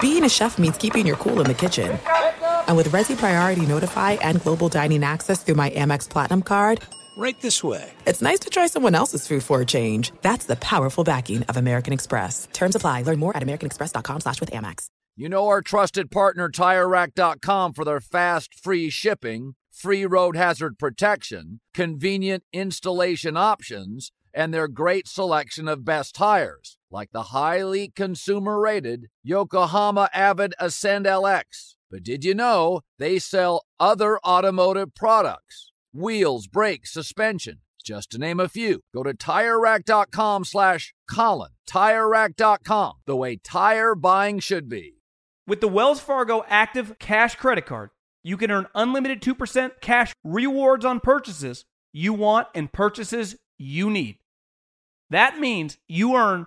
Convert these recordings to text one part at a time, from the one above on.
Being a chef means keeping your cool in the kitchen. And with Resy Priority Notify and Global Dining Access through my Amex Platinum card, Right this way. it's nice to try someone else's food for a change. That's the powerful backing of American Express. Terms apply. Learn more at americanexpress.com slash with Amex. You know our trusted partner TireRack.com for their fast, free shipping, free road hazard protection, convenient installation options, and their great selection of best tires, like the highly consumer-rated Yokohama Avid Ascend LX. But did you know they sell other automotive products? Wheels, brakes, suspension, just to name a few. Go to TireRack.com slash Colin. TireRack.com, the way tire buying should be. With the Wells Fargo Active Cash Credit Card, you can earn unlimited 2% cash rewards on purchases you want and purchases you need. That means you earn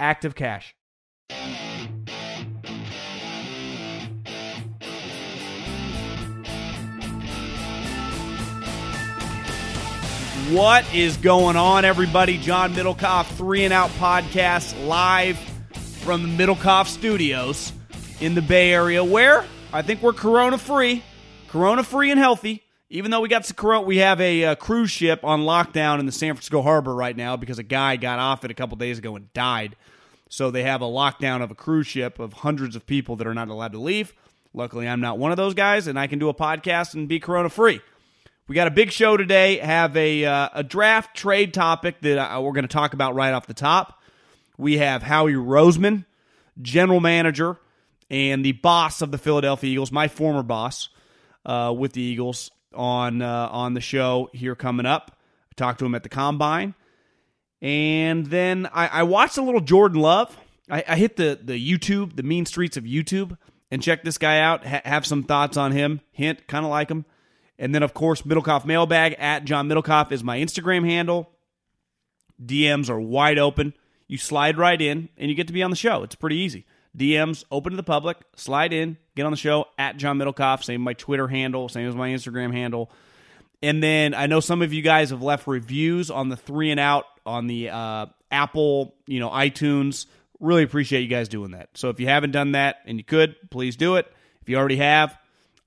activecash. What is going on, everybody? John Middlekauff, Three and Out Podcast, live from the Middlekauff Studios in the Bay Area, where I think we're corona free, corona free and healthy. Even though we got some corona, we have a uh, cruise ship on lockdown in the San Francisco harbor right now because a guy got off it a couple days ago and died. So they have a lockdown of a cruise ship of hundreds of people that are not allowed to leave. Luckily, I'm not one of those guys, and I can do a podcast and be corona free. We got a big show today. Have a uh, a draft trade topic that uh, we're going to talk about right off the top. We have Howie Roseman, general manager and the boss of the Philadelphia Eagles, my former boss uh, with the Eagles, on uh, on the show here coming up. I talked to him at the combine, and then I, I watched a little Jordan Love. I, I, hit the the YouTube, the mean streets of YouTube, and check this guy out. Ha- have some thoughts on him. Hint, kind of like him. And then, of course, Middlekauff Mailbag at John Middlekauff is my Instagram handle. DMs are wide open. You slide right in and you get to be on the show. It's pretty easy. DMs open to the public. Slide in, get on the show at John Middlekauff. Same my Twitter handle, same as my Instagram handle. And then I know some of you guys have left reviews on the three and out on the uh, Apple, you know, iTunes. Really appreciate you guys doing that. So if you haven't done that and you could, please do it. If you already have,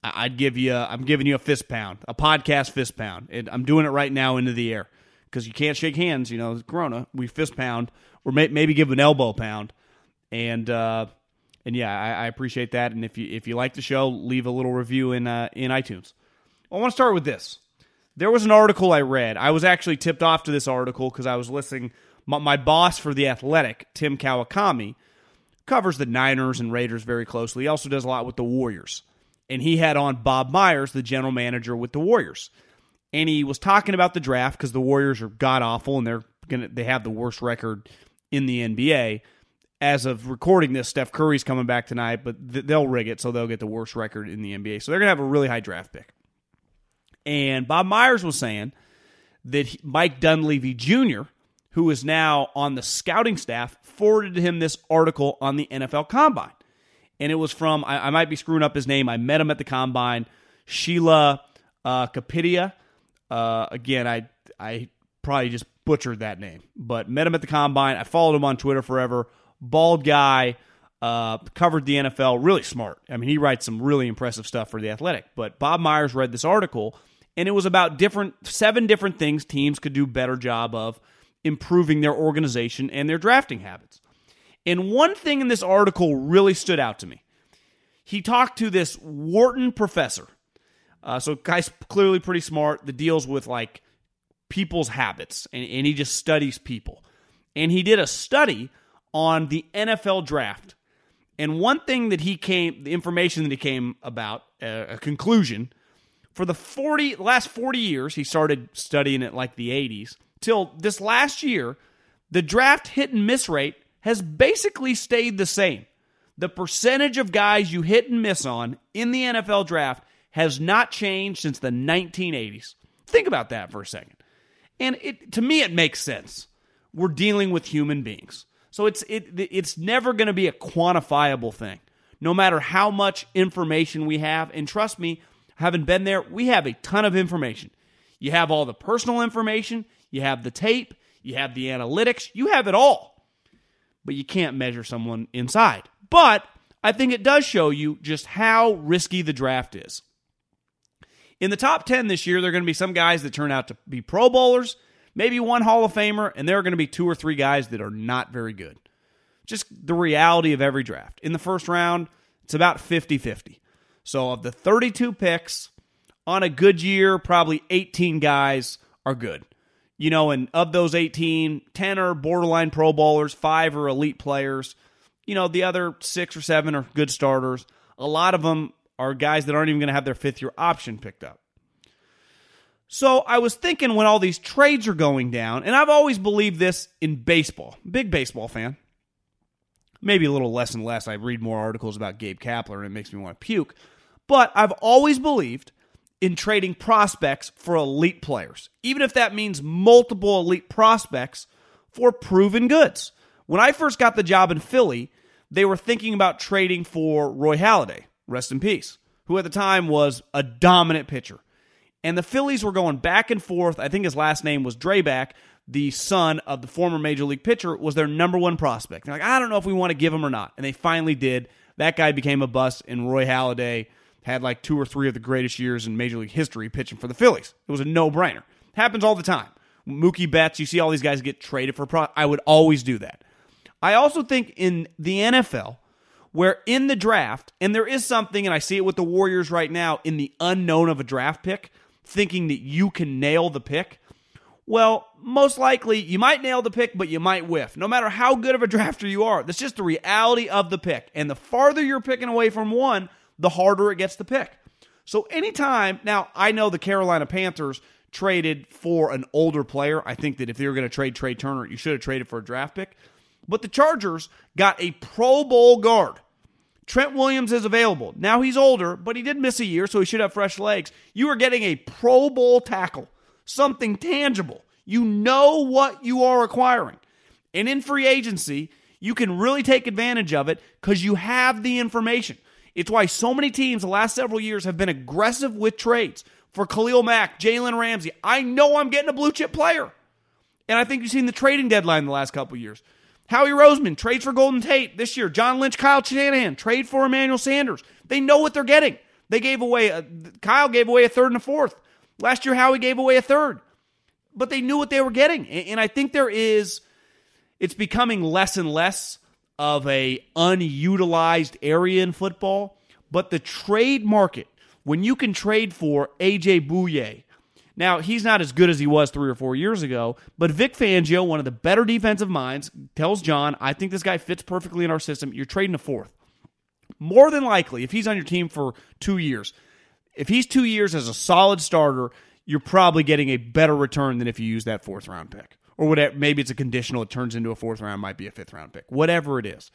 I'd give you. A, I'm giving you a fist pound, a podcast fist pound. And I'm doing it right now into the air because you can't shake hands. You know, Corona. We fist pound, or may, maybe give an elbow pound, and uh, and yeah, I, I, appreciate that. And if you if you like the show, leave a little review in uh, in iTunes. I want to start with this. There was an article I read. I was actually tipped off to this article because I was listening. My, my boss for the Athletic, Tim Kawakami, covers the Niners and Raiders very closely. He also does a lot with the Warriors and he had on Bob Myers, the general manager with the Warriors. And he was talking about the draft because the Warriors are god awful and they're gonna they have the worst record in the NBA. As of recording this, Steph Curry's coming back tonight, but they'll rig it so they'll get the worst record in the NBA. So they're gonna have a really high draft pick. And Bob Myers was saying that Mike Dunleavy Jr., who is now on the scouting staff, forwarded him this article on the NFL Combine and it was from I, I, might be screwing up his name. I met him at the combine. Sheila uh. Uh, again, I I probably just butchered that name, but met him at the combine. I followed him on Twitter forever. Bald guy, uh, covered the NFL. Really smart. I mean, he writes some really impressive stuff for the Athletic. But Bob Myers read this article, and it was about different seven different things teams could do better job of improving their organization and their drafting habits. And one thing in this article really stood out to me. he talked to this Wharton professor. Uh, so, guy's clearly pretty smart that deals with like people's habits and, and he just studies people. And he did a study on the NFL draft. And one thing that he came, the information that he came about, uh, a conclusion, for the 40, last 40 years, he started studying it like the 80s, till this last year, the draft hit and miss rate has basically stayed the same. The percentage of guys you hit and miss on in the NFL draft has not changed since the 1980s. Think about that for a second. And it, to me, it makes sense. We're dealing with human beings. So it's, it, it's never going to be a quantifiable thing, no matter how much information we have. And trust me, having been there, we have a ton of information. You have all the personal information, you have the tape, you have the analytics, you have it all. But you can't measure someone inside. But I think it does show you just how risky the draft is. In the top 10 this year, there are going to be some guys that turn out to be Pro Bowlers, maybe one Hall of Famer, and there are going to be two or three guys that are not very good. Just the reality of every draft. In the first round, it's about 50 50. So, of the 32 picks, on a good year, probably 18 guys are good. You know, and of those 18, 10 are borderline Pro Bowlers, five are elite players. You know, the other six or seven are good starters. A lot of them are guys that aren't even going to have their fifth year option picked up. So I was thinking when all these trades are going down, and I've always believed this in baseball, big baseball fan. Maybe a little less and less. I read more articles about Gabe Kapler and it makes me want to puke. But I've always believed in trading prospects for elite players, even if that means multiple elite prospects for proven goods. When I first got the job in Philly, they were thinking about trading for Roy Halladay rest in peace, who at the time was a dominant pitcher. And the Phillies were going back and forth. I think his last name was Drabek, the son of the former major league pitcher, was their number one prospect. They're like, I don't know if we want to give him or not. And they finally did. That guy became a bust, and Roy Halladay had like two or three of the greatest years in major league history pitching for the Phillies. It was a no brainer. Happens all the time. Mookie Betts, you see all these guys get traded for pro. I would always do that. I also think in the NFL, where in the draft, and there is something, and I see it with the Warriors right now, in the unknown of a draft pick, thinking that you can nail the pick. Well, most likely you might nail the pick, but you might whiff. No matter how good of a drafter you are, that's just the reality of the pick. And the farther you're picking away from one, the harder it gets to pick. So anytime, now I know the Carolina Panthers traded for an older player. I think that if they were going to trade Trai Turner, you should have traded for a draft pick. But the Chargers got a Pro Bowl guard. Trent Williams is available. Now he's older, but he did miss a year, so he should have fresh legs. You are getting a Pro Bowl tackle, something tangible. You know what you are acquiring. And in free agency, you can really take advantage of it because you have the information. It's why so many teams the last several years have been aggressive with trades for Khalil Mack, Jalen Ramsey. I know I'm getting a blue chip player. And I think you've seen the trading deadline the last couple years. Howie Roseman trades for Golden Tate this year. John Lynch, Kyle Shanahan trade for Emmanuel Sanders. They know what they're getting. They gave away a, Kyle gave away a third and a fourth. Last year, Howie gave away a third, but they knew what they were getting. And I think there is, it's becoming less and less of a unutilized area in football. But the trade market, when you can trade for AJ Bouye, now, he's not as good as he was three or four years ago, but Vic Fangio, one of the better defensive minds, tells John, I think this guy fits perfectly in our system. You're trading a fourth. More than likely, if he's on your team for two years, if he's two years as a solid starter, you're probably getting a better return than if you use that fourth round pick. Or whatever, maybe it's a conditional, it turns into a fourth round, might be a fifth round pick, whatever it is.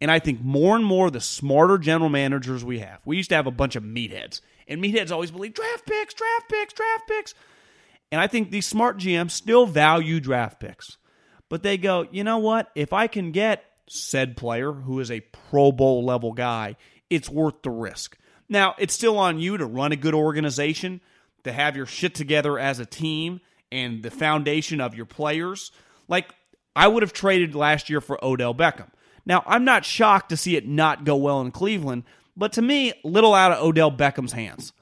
And I think more and more the smarter general managers we have, we used to have a bunch of meatheads and meatheads always believe draft picks, draft picks, draft picks. And I think these smart GMs still value draft picks. But they go, you know what? If I can get said player who is a Pro Bowl level guy, it's worth the risk. Now, it's still on you to run a good organization, to have your shit together as a team and the foundation of your players. Like, I would have traded last year for Odell Beckham. Now, I'm not shocked to see it not go well in Cleveland but to me, little out of Odell Beckham's hands.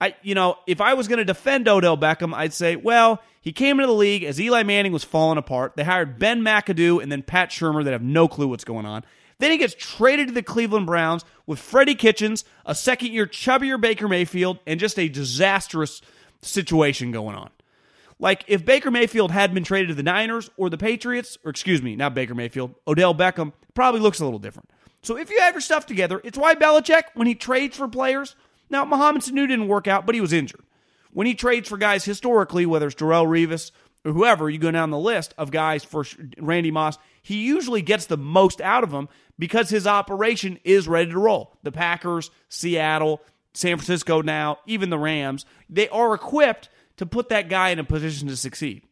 I, you know, if I was going to defend Odell Beckham, I'd say, well, he came into the league as Eli Manning was falling apart. They hired Ben McAdoo and then Pat Shurmur that have no clue what's going on. Then he gets traded to the Cleveland Browns with Freddie Kitchens, a second year chubbier Baker Mayfield, and just a disastrous situation going on. Like if Baker Mayfield had been traded to the Niners or the Patriots, or excuse me, not Baker Mayfield, Odell Beckham, probably looks a little different. So if you have your stuff together, it's why Belichick, when he trades for players, now Mohamed Sanu didn't work out, but he was injured. When he trades for guys historically, whether it's Darrelle Revis or whoever, you go down the list of guys for Randy Moss, he usually gets the most out of them because his operation is ready to roll. The Packers, Seattle, San Francisco now, even the Rams, they are equipped to put that guy in a position to succeed.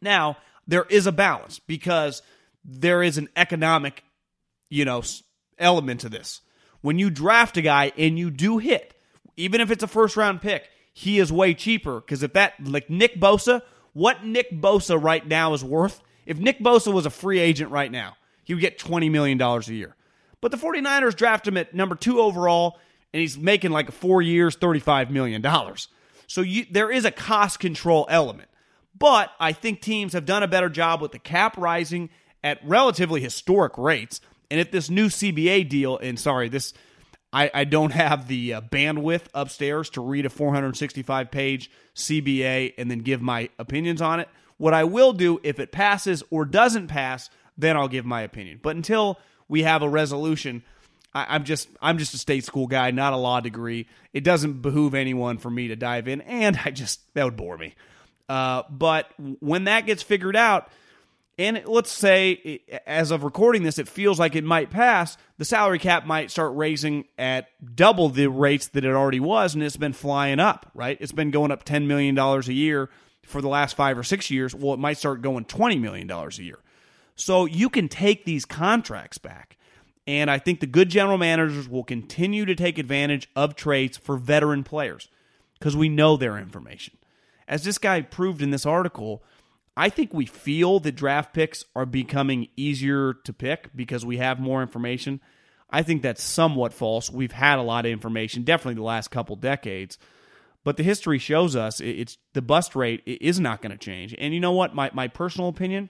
Now, there is a balance because there is an economic, you know, element to this. When you draft a guy and you do hit, even if it's a first round pick, he is way cheaper because if that like Nick Bosa, what Nick Bosa right now is worth, if Nick Bosa was a free agent right now, he would get $20 million a year. But the 49ers draft him at number two overall, and he's making like four years, $35 million. So you, there is a cost control element. But I think teams have done a better job with the cap rising at relatively historic rates. And if this new CBA deal, and sorry, this I, I don't have the uh, bandwidth upstairs to read a 465 page CBA and then give my opinions on it. What I will do if it passes or doesn't pass, then I'll give my opinion. But until we have a resolution, I, am just I'm just a state school guy, not a law degree. It doesn't behoove anyone for me to dive in, and I just that would bore me. Uh, but when that gets figured out, and let's say as of recording this, it feels like it might pass. The salary cap might start raising at double the rates that it already was, and it's been flying up. Right, it's been going up ten million dollars a year for the last five or six years. Well, it might start going twenty million dollars a year. So you can take these contracts back. And I think the good general managers will continue to take advantage of trades for veteran players because we know their information. As this guy proved in this article, I think we feel the draft picks are becoming easier to pick because we have more information. I think that's somewhat false. We've had a lot of information, definitely the last couple decades. But the history shows us it's the bust rate is not going to change. And you know what? My, my personal opinion,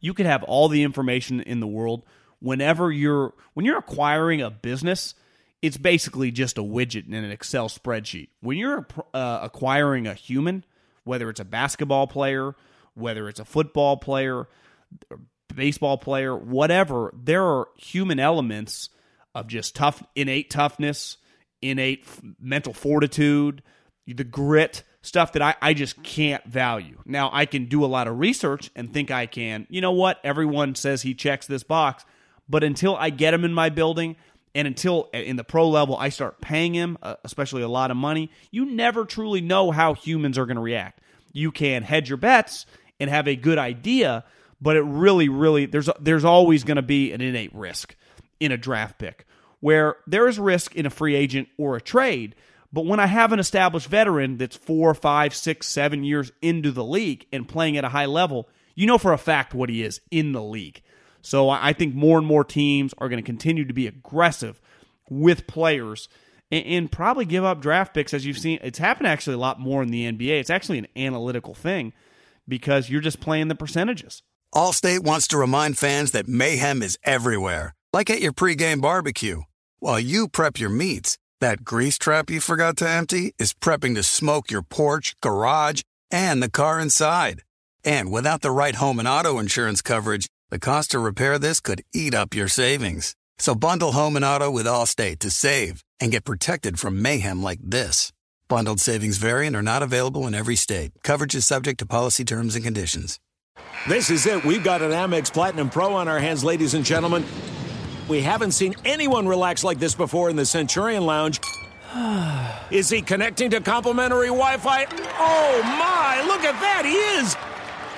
you could have all the information in the world whenever you're when you're acquiring a business, it's basically just a widget in an Excel spreadsheet. When you're uh, acquiring a human, whether it's a basketball player, whether it's a football player, baseball player, whatever, there are human elements of just tough, innate toughness, innate mental fortitude, the grit, stuff that I, I just can't value. Now, I can do a lot of research and think I can. You know what? Everyone says he checks this box. But until I get him in my building, and until in the pro level I start paying him, uh, especially a lot of money, you never truly know how humans are going to react. You can hedge your bets and have a good idea, but it really, really there's there's always going to be an innate risk in a draft pick where there is risk in a free agent or a trade. But when I have an established veteran that's four, five, six, seven years into the league and playing at a high level, you know for a fact what he is in the league. So I think more and more teams are going to continue to be aggressive with players and, and, probably give up draft picks as you've seen. It's happened actually a lot more in the NBA. It's actually an analytical thing because you're just playing the percentages. Allstate wants to remind fans that mayhem is everywhere, like at your pregame barbecue. While you prep your meats, that grease trap you forgot to empty is prepping to smoke your porch, garage, and the car inside. And without the right home and auto insurance coverage, the cost to repair this could eat up your savings. So bundle home and auto with Allstate to save and get protected from mayhem like this. Bundled savings variant are not available in every state. Coverage is subject to policy terms and conditions. This is it. We've got an Amex Platinum Pro on our hands, ladies and gentlemen. We haven't seen anyone relax like this before in the Centurion Lounge. Is he connecting to complimentary Wi Fi? Oh my, look at that! He is!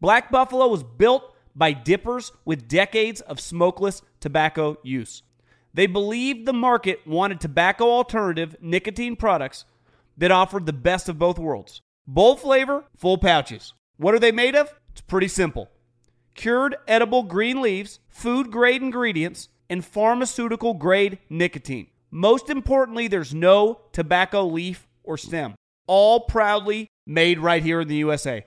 Black Buffalo was built by dippers with decades of smokeless tobacco use. They believed the market wanted tobacco alternative nicotine products that offered the best of both worlds. Bold flavor, full pouches. What are they made of? It's pretty simple cured edible green leaves, food grade ingredients, and pharmaceutical grade nicotine. Most importantly, there's no tobacco leaf or stem. All proudly made right here in the USA.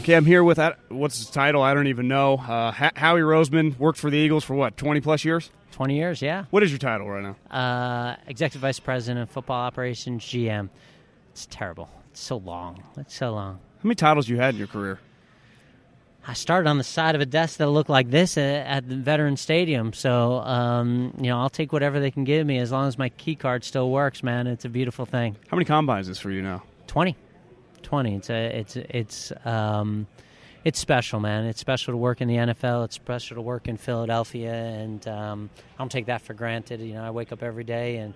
Okay, I'm here with what's his title? I don't even know. Uh, Howie Roseman worked for the Eagles for what, 20 plus years? 20 years, yeah. What is your title right now? Uh, Executive Vice President of Football Operations, GM. It's terrible. It's so long. It's so long. How many titles you had in your career? I started on the side of a desk that looked like this at, at the Veteran Stadium. So, um, you know, I'll take whatever they can give me as long as my key card still works, man. It's a beautiful thing. How many combines is this for you now? 20. 20. It's a, it's, it's, um, it's special, man. It's special to work in the NFL. It's special to work in Philadelphia, and um, I don't take that for granted. You know, I wake up every day and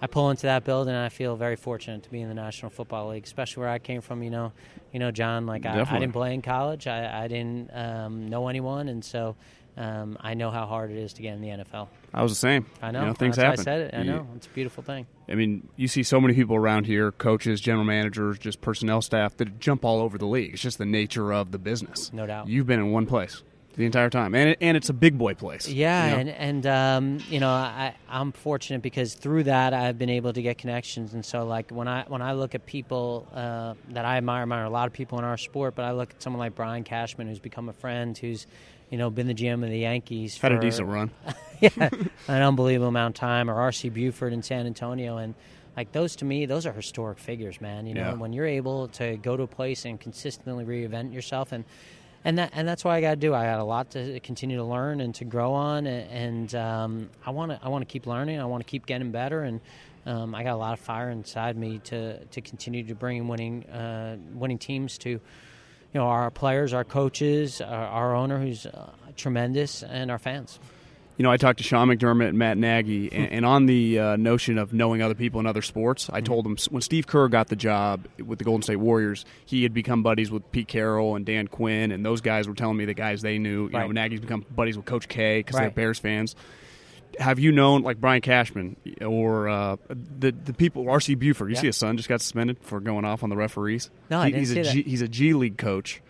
I pull into that building, and I feel very fortunate to be in the National Football League, especially where I came from. You know, you know, John. Like I, I didn't play in college. I, I didn't um, know anyone, and so um, I know how hard it is to get in the NFL. I was the same. I know. You know things That's happen. I said it. I know. It's a beautiful thing. I mean, you see so many people around here, coaches, general managers, just personnel staff that jump all over the league. It's just the nature of the business. No doubt. You've been in one place the entire time, and it, and it's a big boy place. Yeah, you know? and and um, you know I I'm fortunate because through that I've been able to get connections, and so like when I when I look at people uh, that I admire, admire a lot of people in our sport, but I look at someone like Brian Cashman, who's become a friend, who's you know been the GM of the Yankees, had for, a decent run, yeah, an unbelievable amount of time, or R.C. Buford in San Antonio, and like those to me, those are historic figures, man. You know, Yeah. when you're able to go to a place and consistently reinvent yourself and and that and that's what I got to do. I got a lot to continue to learn and to grow on, and, and um, I want to I want to keep learning. I want to keep getting better, and um, I got a lot of fire inside me to to continue to bring winning uh, winning teams to. You know our players, our coaches, our, our owner, who's uh, tremendous, and our fans. you know, I talked to Sean McDermott and Matt Nagy, and, and on the uh, notion of knowing other people in other sports, I told them when Steve Kerr got the job with the Golden State Warriors, he had become buddies with Pete Carroll and Dan Quinn, and those guys were telling me the guys they knew. You know, Nagy's become buddies with Coach K because they're Bears fans. Have you known like Brian Cashman or uh, the the people RC Buford? You Yeah. see his son just got suspended for going off on the referees. No, I He- didn't he's see a that. G, he's a G League coach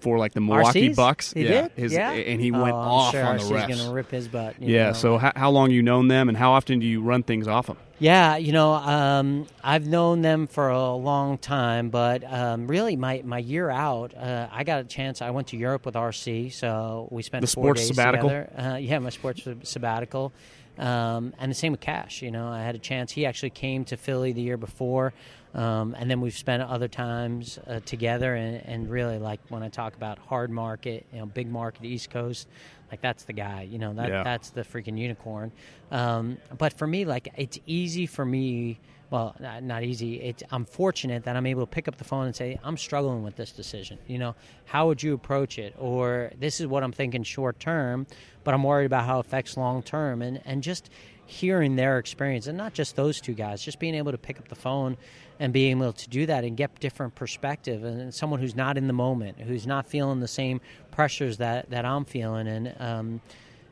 for like the Milwaukee RC's? Bucks. He yeah, did? his- yeah, and he went oh, off sure on the RC's refs. gonna rip his butt. Yeah. know. So how, how long you known them, and how often do you run things off them? Yeah, you know, um, I've known them for a long time, but um, really, my, my year out, uh, I got a chance. I went to Europe with RC, so we spent The four sports days sabbatical? together. Uh, yeah, my sports sabbatical, Um, and the same with Cash. You know, I had a chance. He actually came to Philly the year before, um, and then we've spent other times uh, together. And, and, really, like when I talk about hard market, you know, big market, East Coast, like that's the guy. You know, that Yeah. that's the freaking unicorn. Um, but for me, like it's easy for me. Well, not, not easy. It's, I'm fortunate that I'm able to pick up the phone and say, I'm struggling with this decision. You know, how would you approach it? Or this is what I'm thinking short term, but I'm worried about how it affects long term. And, and just hearing their experience, and not just those two guys, just being able to pick up the phone and being able to do that and get different perspective and someone who's not in the moment, who's not feeling the same pressures that, that I'm feeling. And, um,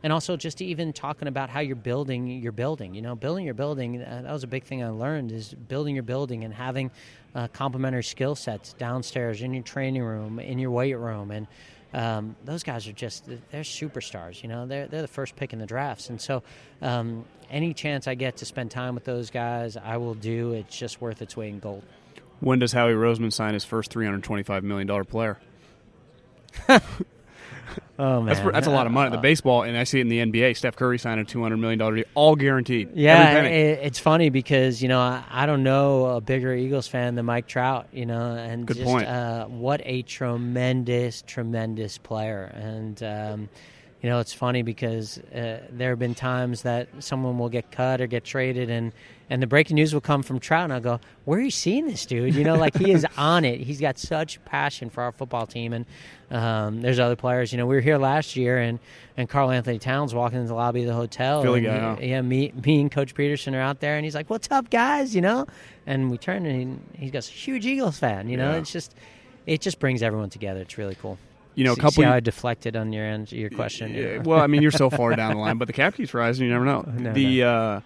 and also just even talking about how you're building your building. You know, building your building. Uh, that was a big thing I learned is building your building and having uh, complementary skill sets downstairs in your training room, in your weight room, and um, those guys are just they're superstars. You know, they're they're the first pick in the drafts, and so um, any chance I get to spend time with those guys, I will do. It's just worth its weight in gold. When does Howie Roseman sign his first three hundred twenty-five million dollar player? Oh man, That's that's a lot of money. The baseball, and I see it in the NBA. Steph Curry signed a two hundred million dollar deal, all guaranteed. Yeah, it, it's funny because you know I, I don't know a bigger Eagles fan than Mike Trout. You know, and Good just point. Uh, what a tremendous, tremendous player. And um, you know, it's funny because uh, there have been times that someone will get cut or get traded, and and the breaking news will come from Trout, and I'll go, "Where are you seeing this dude?" You know, like he is on it. He's got such passion for our football team, and um, there's other players. You know, we were here last year, and and Karl Anthony Towns walking into the lobby of the hotel. Philly and guy, he- yeah, me, me and Coach Peterson are out there, and he's like, "What's up, guys?" You know, and we turn and he, he goes, "Huge Eagles fan." You know, Yeah. it's just, it just brings everyone together. It's really cool. You know, a couple See how I deflected on your end, your question. Yeah, well, I mean, you're so far down the line, but the cap keeps rising. You never know. No, the Uh,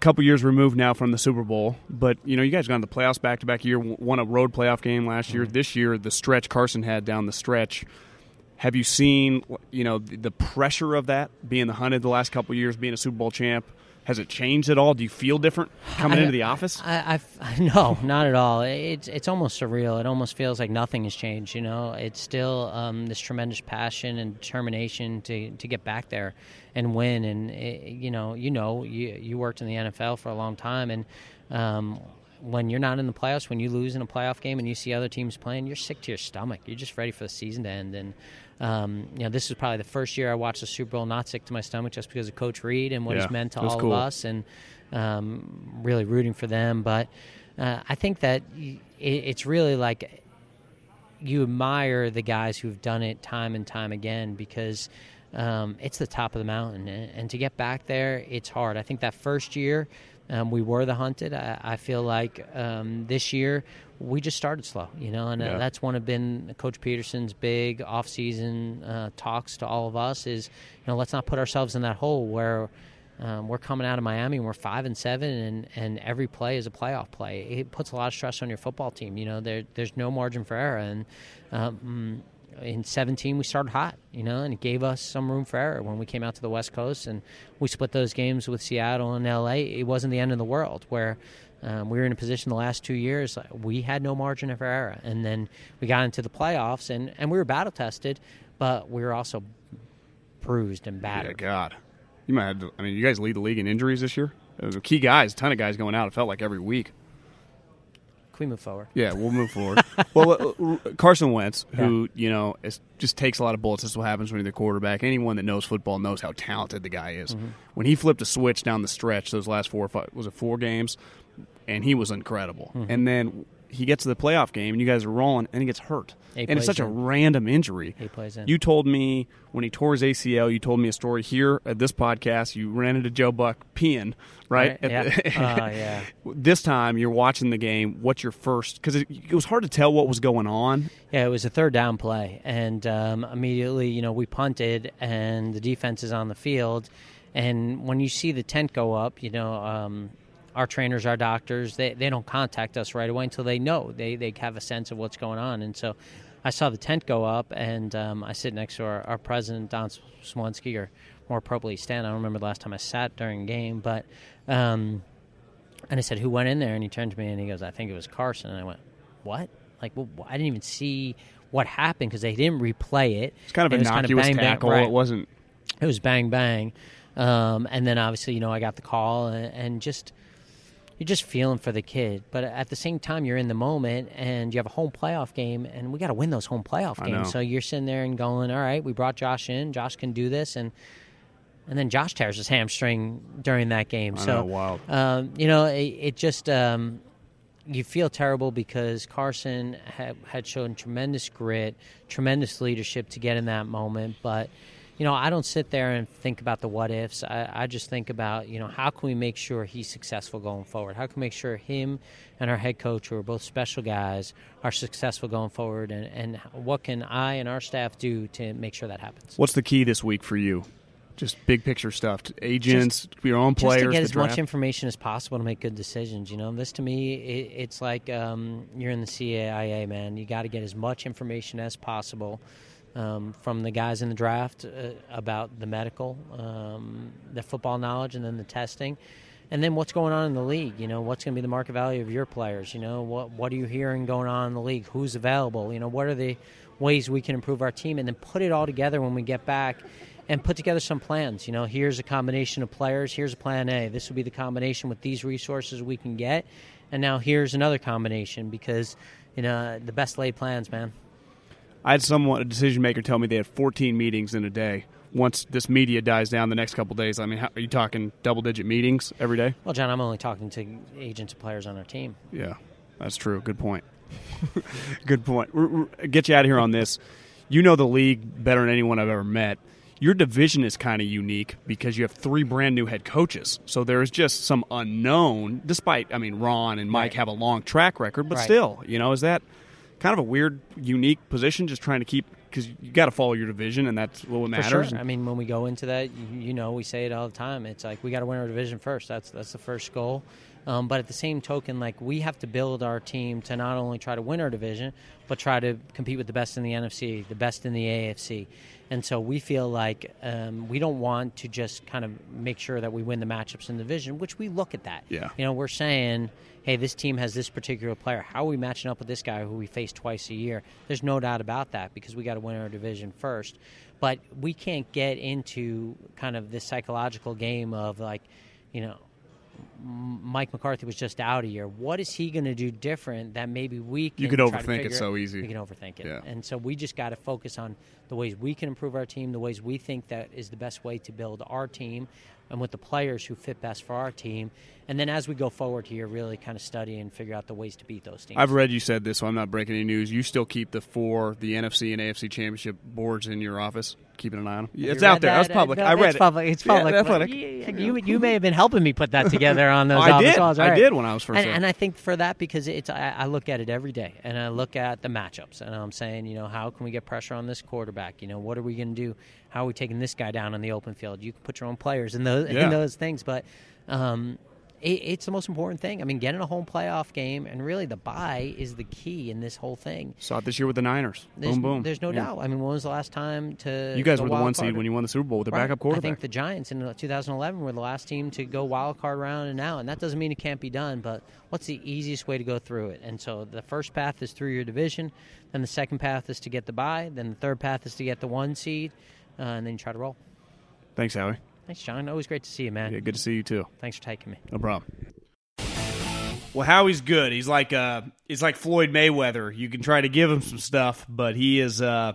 couple years removed now from the Super Bowl, but you know, you guys got in the playoffs back to back year. Won a road playoff game last Mm-hmm. year. This year, the stretch Carson had down the stretch. Have you seen, you know, the, the pressure of that being the hunted the last couple years, being a Super Bowl champ? Has it changed at all? Do you feel different coming I- into the office? I, I no, not at all. It's it's almost surreal. It almost feels like nothing has changed. You know, it's still um, this tremendous passion and determination to to get back there and win. And it, you know, you know, you you worked in the NFL for a long time, and um, when you're not in the playoffs, when you lose in a playoff game and you see other teams playing, you're sick to your stomach. You're just ready for the season to end. And um, you know, this is probably the first year I watched the Super Bowl not sick to my stomach just because of Coach Reid and what Yeah, he's meant to all cool. of us, and um, really rooting for them. But uh, I think that it, it's really like you admire the guys who've done it time and time again because um, it's the top of the mountain, and, to get back there, it's hard. I think that first year um, we were the hunted. I, I feel like um, this year we just started slow, you know, and uh, Yeah. that's one of been Coach Peterson's big off-season uh, talks to all of us is, you know, let's not put ourselves in that hole where. Um, we're coming out of Miami and we're five and seven, and, and every play is a playoff play. It puts a lot of stress on your football team. You know, there there's no margin for error, and um, in 17 we started hot. You know, and it gave us some room for error when we came out to the West Coast and we split those games with Seattle and LA. It wasn't the end of the world. Where um, we were in a position the last two years we had no margin of error, and then we got into the playoffs and and we were battle tested, but we were also bruised and Yeah, battered. God, you might have. To, I mean, you guys lead the league in injuries this year. Key guys, a ton of guys going out. It felt like every week. Can we move forward? Yeah, we'll move forward. well, uh, uh, Carson Wentz, who you know is, just takes a lot of bullets. That's what happens when you're the quarterback. Anyone that knows football knows how talented the guy is. When he flipped a switch down the stretch, those last four or five was it four games, and he was incredible. And then he gets to the playoff game, and you guys are rolling, and he gets hurt, and it's such a random injury. He plays in. You told me when he tore his ACL, you told me a story here at this podcast. You ran into Joe Buck peeing, right? Right, At the- yeah. Uh, yeah. this time you're watching the game. What's your first? Because it, it was hard to tell what was going on. Yeah, it was a third down play, and um, immediately, you know, we punted, and the defense is on the field, and when you see the tent go up, you know, um, our trainers, our doctors, they, they don't contact us right away until they know they they have a sense of what's going on, and so I saw the tent go up, and um, I sit next to our, our president Don Smolenski, or more appropriately Stan. I don't remember the last time I sat during a game, but. Um, and I said, "Who went in there?" And he turned to me and he goes, "I think it was Carson." And I went, "What?" Like, well, I didn't even see what happened because they didn't replay it. It's kind of It innocuous bang, bang, tackle. right. It wasn't. It was bang bang. Um, and then obviously, you know, I got the call and, and just you're just feeling for the kid. But at the same time, you're in the moment and you have a home playoff game, and we got to win those home playoff I games. know. So you're sitting there and going, all right, we brought Josh in. Josh can do this. And and then Josh tears his hamstring during that game. I so know, wild. Um, you know, it, it just um, you feel terrible because Carson had, had shown tremendous grit, tremendous leadership to get in that moment, but. You know, I don't sit there and think about the what ifs. I, I just think about, you know, how can we make sure he's successful going forward? How can we make sure him and our head coach, who are both special guys, are successful going forward? And, and what can I and our staff do to make sure that happens? What's the key this week for you? Just big picture stuff. Agents, your own players. just to get as much information as possible to make good decisions. You know, this to me, it, it's like um, you're in the CIA, man. You got to get as much information as possible um, from the guys in the draft uh, about the medical, um, the football knowledge, and then the testing. And then what's going on in the league? You know, what's going to be the market value of your players? You know, what what are you hearing going on in the league? Who's available? You know, what are the ways we can improve our team? And then put it all together when we get back and put together some plans. You know, here's a combination of players. Here's a plan A. This will be the combination with these resources we can get. And now here's another combination because, you know, the best laid plans, man. I had someone, a decision maker, tell me they had 14 meetings in a day. Once this media dies down the next couple days, I mean, how, are you talking double digit meetings every day? Well, John, I'm only talking to agents and players on our team. Yeah, that's true. Good point. Good point. R- r- get you out of here on this. You know the league better than anyone I've ever met. Your division is kind of unique because you have three brand new head coaches. So there is just some unknown, despite, I mean, Ron and Mike Right. have a long track record, but Right. still, you know, is that kind of a weird, unique position just trying to keep, because you got to follow your division and that's what matters. sure. I mean, when we go into that, you, you know, we say it all the time. It's like we got to win our division first. That's that's the first goal. Um, but at the same token, like we have to build our team to not only try to win our division, but try to compete with the best in the NFC, the best in the AFC. And so we feel like um, we don't want to just kind of make sure that we win the matchups in the division, which we look at that. Yeah. You know, we're saying, hey, this team has this particular player. How are we matching up with this guy who we face twice a year? There's no doubt about that because we got to win our division first. But we can't get into kind of this psychological game of like, you know, Mike McCarthy was just out a year. What is he going to do different that maybe we can You to overthink it so easy. We can overthink it. Yeah. And so we just got to focus on the ways we can improve our team, the ways we think that is the best way to build our team, and with the players who fit best for our team. And then as we go forward here, really kind of study and figure out the ways to beat those teams. I've read you said this, so I'm not breaking any news. You still keep the four, the NFC and AFC championship boards in your office, keeping an eye on them. You It's out there. That's public. No, I read it's it. Public. It's Yeah, public. athletic. You, you, you may have been helping me put that together on those. I office did. calls. I did when I was first And, and I think for that because it's I, I look at it every day, and I look at the matchups, and I'm saying, you know, how can we get pressure on this quarterback? You know, what are we going to do? How are we taking this guy down on the open field? You can put your own players in those Yeah. in those things, but. Um, it, it's the most important thing. I mean, getting a home playoff game and really the bye is the key in this whole thing. Saw it this year with the Niners. There's, boom, boom. There's no Yeah. doubt. I mean, when was the last time to You guys were the one seed when you won the Super Bowl with the Right. backup quarterback? I think the Giants in 2011 were the last team to go wild card round and out, and that doesn't mean it can't be done. But what's the easiest way to go through it? And so the first path is through your division, then the second path is to get the bye, then the third path is to get the one seed, uh, and then you try to roll. Thanks, Howie. Thanks, John. Always great to see you, man. Yeah, good to see you too. Thanks for taking me. No problem. Well, Howie's good. He's like uh he's like Floyd Mayweather. You can try to give him some stuff, but he is uh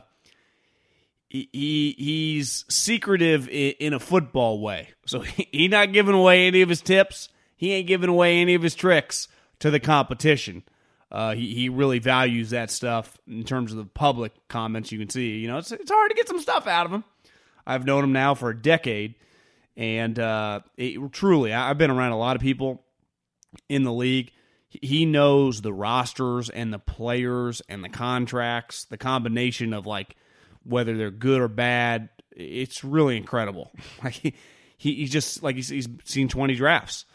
he, he he's secretive in, in a football way. So he, he not giving away any of his tips. He ain't giving away any of his tricks to the competition. Uh, he he really values that stuff in terms of the public comments. You can see, you know, it's it's hard to get some stuff out of him. I've known him now for a decade, and uh, it, truly, I- I've been around a lot of people in the league. He knows the rosters and the players and the contracts, the combination of like whether they're good or bad. It's really incredible. Like he, he he's just like he's, he's seen twenty drafts,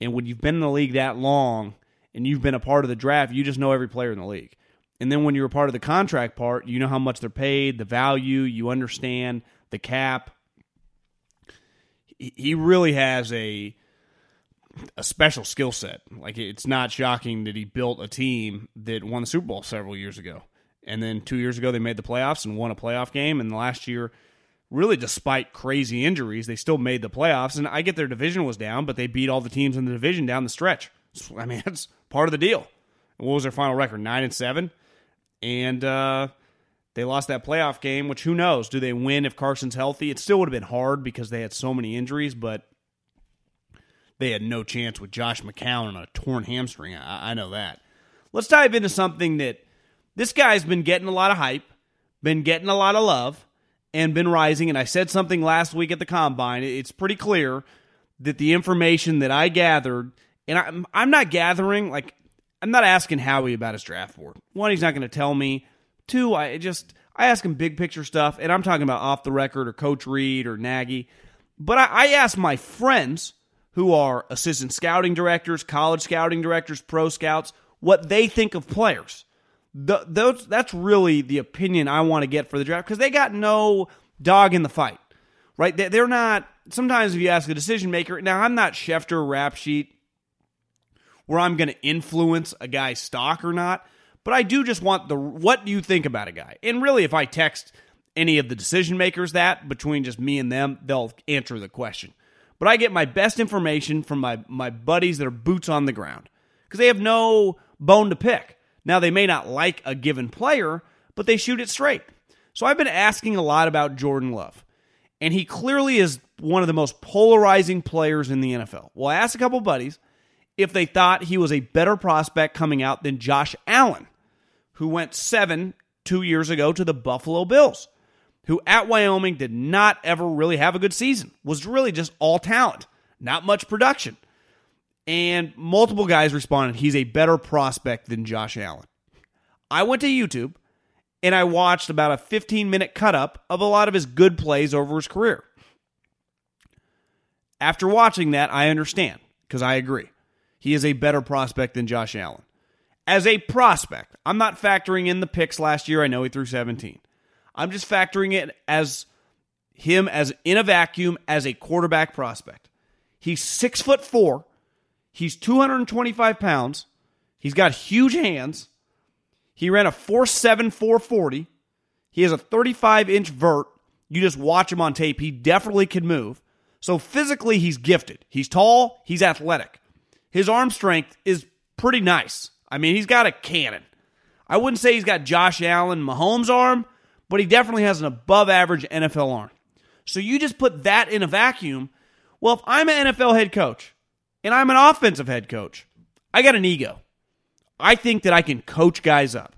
and when you've been in the league that long and you've been a part of the draft, you just know every player in the league. And then when you're a part of the contract part, you know how much they're paid, the value, you understand the cap. He really has a a special skill set. Like it's not shocking that he built a team that won the Super Bowl several years ago. And then 2 years ago they made the playoffs and won a playoff game and last year really despite crazy injuries, they still made the playoffs. And I get their division was down, but they beat all the teams in the division down the stretch. I mean, that's part of the deal. What was their final record? Nine and seven, and uh, they lost that playoff game. Which who knows? Do they win if Carson's healthy? It still would have been hard because they had so many injuries, but they had no chance with Josh McCown on a torn hamstring. I, I know that. Let's dive into something that this guy's been getting a lot of hype, been getting a lot of love, and been rising. And I said something last week at the combine. It's pretty clear that the information that I gathered, and I'm, I'm not gathering like I'm not asking Howie about his draft board. One, he's not going to tell me. Two, I just I ask him big picture stuff, and I'm talking about off the record or Coach Reid or Nagy. But I, I ask my friends who are assistant scouting directors, college scouting directors, pro scouts, what they think of players. The, those, that's really the opinion I want to get for the draft because they got no dog in the fight, right? They, they're not. Sometimes if you ask a decision maker, now I'm not Schefter rap sheet where I'm going to influence a guy's stock or not. But I do just want the what do you think about a guy? And really, if I text any of the decision makers that between just me and them, they'll answer the question. But I get my best information from my my buddies that are boots on the ground because they have no bone to pick. Now they may not like a given player, but they shoot it straight. So I've been asking a lot about Jordan Love, and he clearly is one of the most polarizing players in the NFL. Well, I asked a couple buddies if they thought he was a better prospect coming out than Josh Allen, who went seven two years ago to the Buffalo Bills, who at Wyoming did not ever really have a good season, was really just all talent, not much production. And multiple guys responded he's a better prospect than Josh Allen. I went to YouTube and I watched about a 15 minute cut up of a lot of his good plays over his career. After watching that, I understand because I agree he is a better prospect than Josh Allen. As a prospect, I'm not factoring in the picks last year. I know he threw 17. I'm just factoring it as him as in a vacuum as a quarterback prospect. He's six foot four. He's 225 pounds. He's got huge hands. He ran a 4.7 440. He has a 35 inch vert. You just watch him on tape. He definitely can move. So physically, he's gifted. He's tall. He's athletic his arm strength is pretty nice. I mean, he's got a cannon. I wouldn't say he's got Josh Allen, Mahomes' arm, but he definitely has an above average NFL arm. So you just put that in a vacuum. Well, if I'm an NFL head coach and I'm an offensive head coach, I got an ego. I think that I can coach guys up.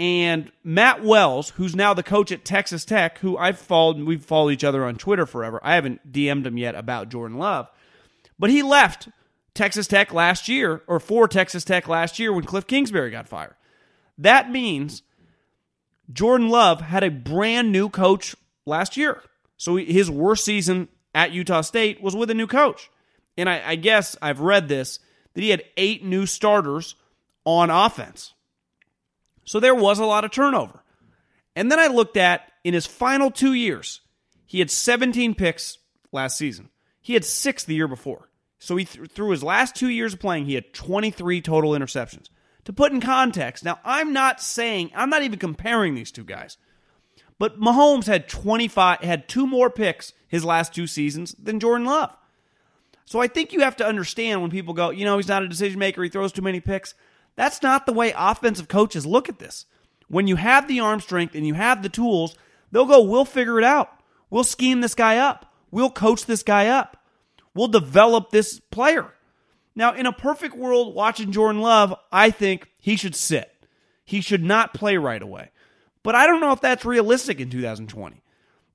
And Matt Wells, who's now the coach at Texas Tech, who I've followed, we've followed each other on Twitter forever. I haven't DM'd him yet about Jordan Love, but he left Texas Tech last year, or for Texas Tech last year when Cliff Kingsbury got fired. That means Jordan Love had a brand new coach last year. So his worst season at Utah State was with a new coach. And I, I guess I've read this that he had eight new starters on offense. So there was a lot of turnover. And then I looked at in his final two years, he had 17 picks last season. He had six the year before. So he th- through his last two years of playing, he had 23 total interceptions. To put in context, now I'm not saying I'm not even comparing these two guys, but Mahomes had 25 had two more picks his last two seasons than Jordan Love. So I think you have to understand when people go, you know, he's not a decision maker, he throws too many picks. That's not the way offensive coaches look at this. When you have the arm strength and you have the tools, they'll go, we'll figure it out. We'll scheme this guy up. We'll coach this guy up. We'll develop this player. Now, in a perfect world, watching Jordan Love, I think he should sit. He should not play right away. But I don't know if that's realistic in 2020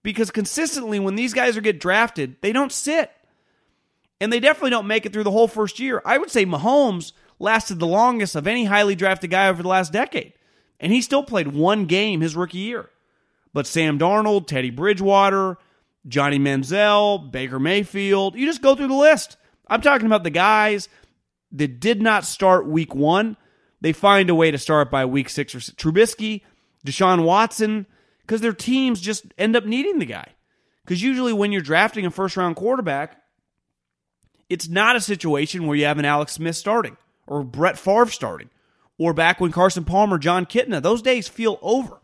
because consistently, when these guys are get drafted, they don't sit. And they definitely don't make it through the whole first year. I would say Mahomes lasted the longest of any highly drafted guy over the last decade. And he still played one game his rookie year. But Sam Darnold, Teddy Bridgewater, Johnny Manziel, Baker Mayfield. You just go through the list. I'm talking about the guys that did not start week one. They find a way to start by week six or six. Trubisky, Deshaun Watson, because their teams just end up needing the guy. Because usually when you're drafting a first round quarterback, it's not a situation where you have an Alex Smith starting or Brett Favre starting or back when Carson Palmer, Jon Kitna, those days feel over.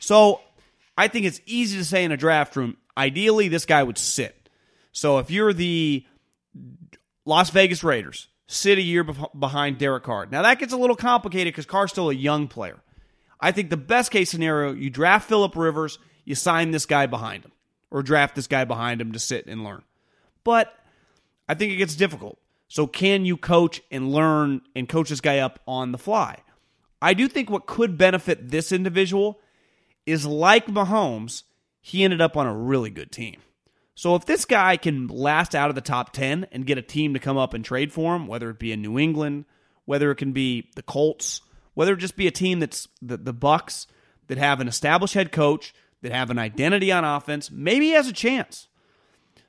So I think it's easy to say in a draft room, Ideally, this guy would sit. So if you're the Las Vegas Raiders, sit a year behind Derek Carr. Now that gets a little complicated because Carr's still a young player. I think the best case scenario, you draft Philip Rivers, you sign this guy behind him, or draft this guy behind him to sit and learn. But I think it gets difficult. So can you coach and learn and coach this guy up on the fly? I do think what could benefit this individual is like Mahomes, he ended up on a really good team. So if this guy can last out of the top 10 and get a team to come up and trade for him, whether it be in New England, whether it can be the Colts, whether it just be a team that's the, the Bucks that have an established head coach, that have an identity on offense, maybe he has a chance.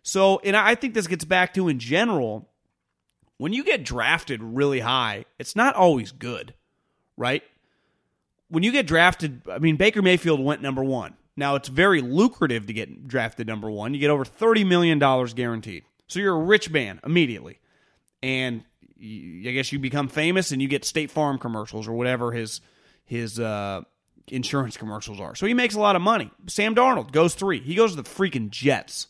So, and I think this gets back to in general, when you get drafted really high, it's not always good, right? When you get drafted, I mean, Baker Mayfield went number one. Now, it's very lucrative to get drafted number one. You get over $30 million guaranteed. So you're a rich man immediately. And I guess you become famous and you get State Farm commercials or whatever his his uh, insurance commercials are. So he makes a lot of money. Sam Darnold goes three. He goes to the freaking Jets.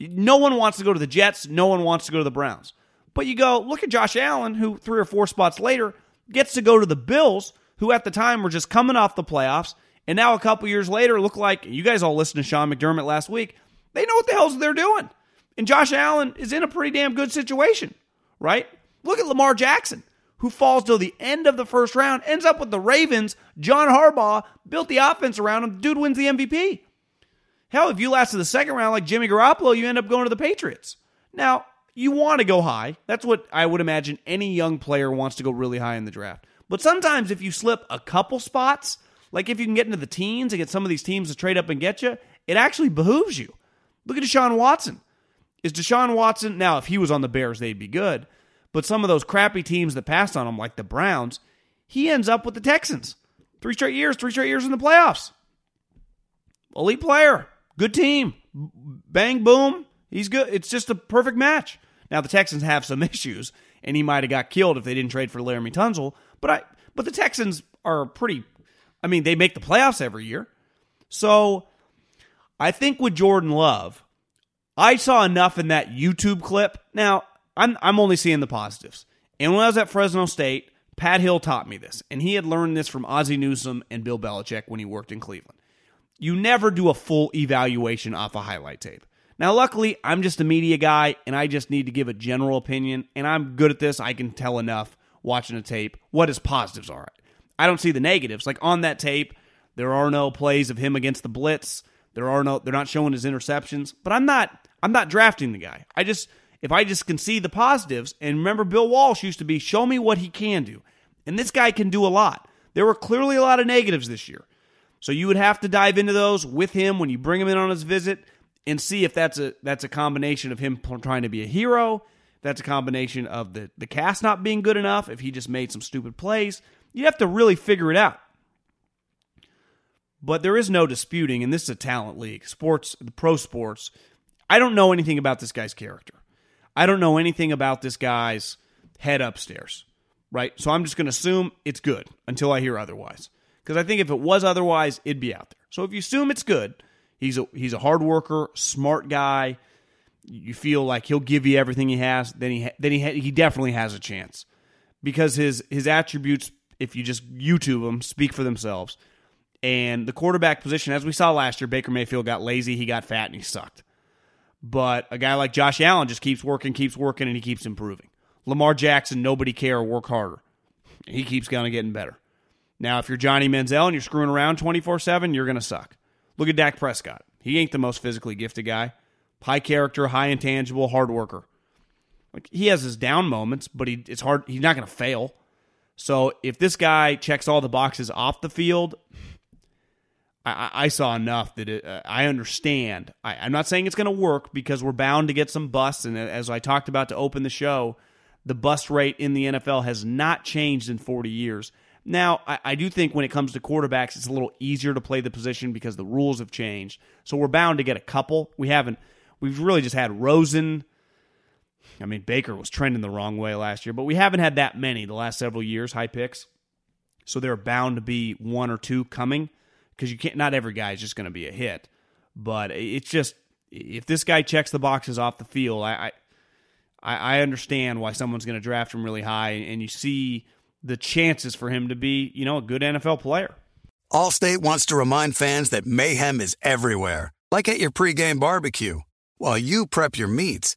No one wants to go to the Jets. No one wants to go to the Browns. But you go, look at Josh Allen, who three or four spots later gets to go to the Bills, who at the time were just coming off the playoffs. And now a couple years later, look like you guys all listened to Sean McDermott last week. They know what the hell's they're doing. And Josh Allen is in a pretty damn good situation, right? Look at Lamar Jackson, who falls till the end of the first round, ends up with the Ravens. John Harbaugh built the offense around him. The dude wins the MVP. Hell, if you last to the second round like Jimmy Garoppolo, you end up going to the Patriots. Now, you want to go high. That's what I would imagine any young player wants to go really high in the draft. But sometimes if you slip a couple spots, like if you can get into the teens and get some of these teams to trade up and get you, it actually behooves you. Look at Deshaun Watson. Is Deshaun Watson, now if he was on the Bears, they'd be good. But some of those crappy teams that passed on him, like the Browns, he ends up with the Texans. Three straight years, three straight years in the playoffs. Elite player. Good team. Bang, boom. He's good. It's just a perfect match. Now the Texans have some issues, and he might have got killed if they didn't trade for Laremy Tunsil. But I, but the Texans are pretty. I mean, they make the playoffs every year. So I think with Jordan Love, I saw enough in that YouTube clip. Now I'm I'm only seeing the positives. And when I was at Fresno State, Pat Hill taught me this, and he had learned this from Ozzie Newsome and Bill Belichick when he worked in Cleveland. You never do a full evaluation off a highlight tape. Now, luckily, I'm just a media guy and I just need to give a general opinion, and I'm good at this. I can tell enough watching a tape what his positives are. I don't see the negatives. Like on that tape, there are no plays of him against the blitz. There are no they're not showing his interceptions, but I'm not I'm not drafting the guy. I just if I just can see the positives and remember Bill Walsh used to be show me what he can do. And this guy can do a lot. There were clearly a lot of negatives this year. So you would have to dive into those with him when you bring him in on his visit and see if that's a that's a combination of him trying to be a hero, that's a combination of the the cast not being good enough, if he just made some stupid plays. You have to really figure it out. But there is no disputing, and this is a talent league, sports, the pro sports. I don't know anything about this guy's character. I don't know anything about this guy's head upstairs, right? So I'm just going to assume it's good until I hear otherwise. Because I think if it was otherwise, it'd be out there. So if you assume it's good, he's a he's a hard worker, smart guy. You feel like he'll give you everything he has. Then he then he he definitely has a chance because his his attributes, if you just YouTube them, speak for themselves. And the quarterback position, as we saw last year, Baker Mayfield got lazy, he got fat, and he sucked. But a guy like Josh Allen just keeps working, keeps working, and he keeps improving. Lamar Jackson, nobody care, work harder. He keeps kind of getting better. Now, if you're Johnny Manziel and you're screwing around 24 7, you're going to suck. Look at Dak Prescott. He ain't the most physically gifted guy. High character, high intangible, hard worker. Like he has his down moments, but he it's hard. He's not going to fail. So if this guy checks all the boxes off the field, I, I saw enough that it, uh, I understand. I, I'm not saying it's going to work because we're bound to get some busts. And as I talked about to open the show, the bust rate in the NFL has not changed in 40 years. Now, I, I, do think when it comes to quarterbacks, it's a little easier to play the position because the rules have changed. So we're bound to get a couple. We haven't. We've really just had Rosen. I mean, Baker was trending the wrong way last year, but we haven't had that many the last several years, high picks. So there are bound to be one or two coming because you can't. Not every guy is just going to be a hit, but it's just if this guy checks the boxes off the field, I I, I understand why someone's going to draft him really high, and you see the chances for him to be, you know, a good NFL player. Allstate wants to remind fans that mayhem is everywhere, like at your pregame barbecue. While you prep your meats,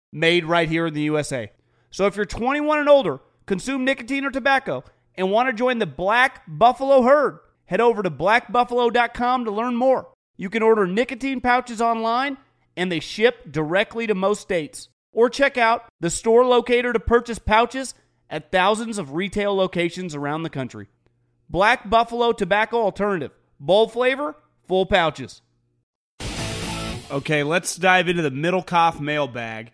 made right here in the USA. So if you're 21 and older, consume nicotine or tobacco, and want to join the Black Buffalo herd, head over to blackbuffalo.com to learn more. You can order nicotine pouches online, and they ship directly to most states. Or check out the store locator to purchase pouches at thousands of retail locations around the country. Black Buffalo Tobacco Alternative. Bold flavor, full pouches. Okay, let's dive into the Middlekauff mailbag.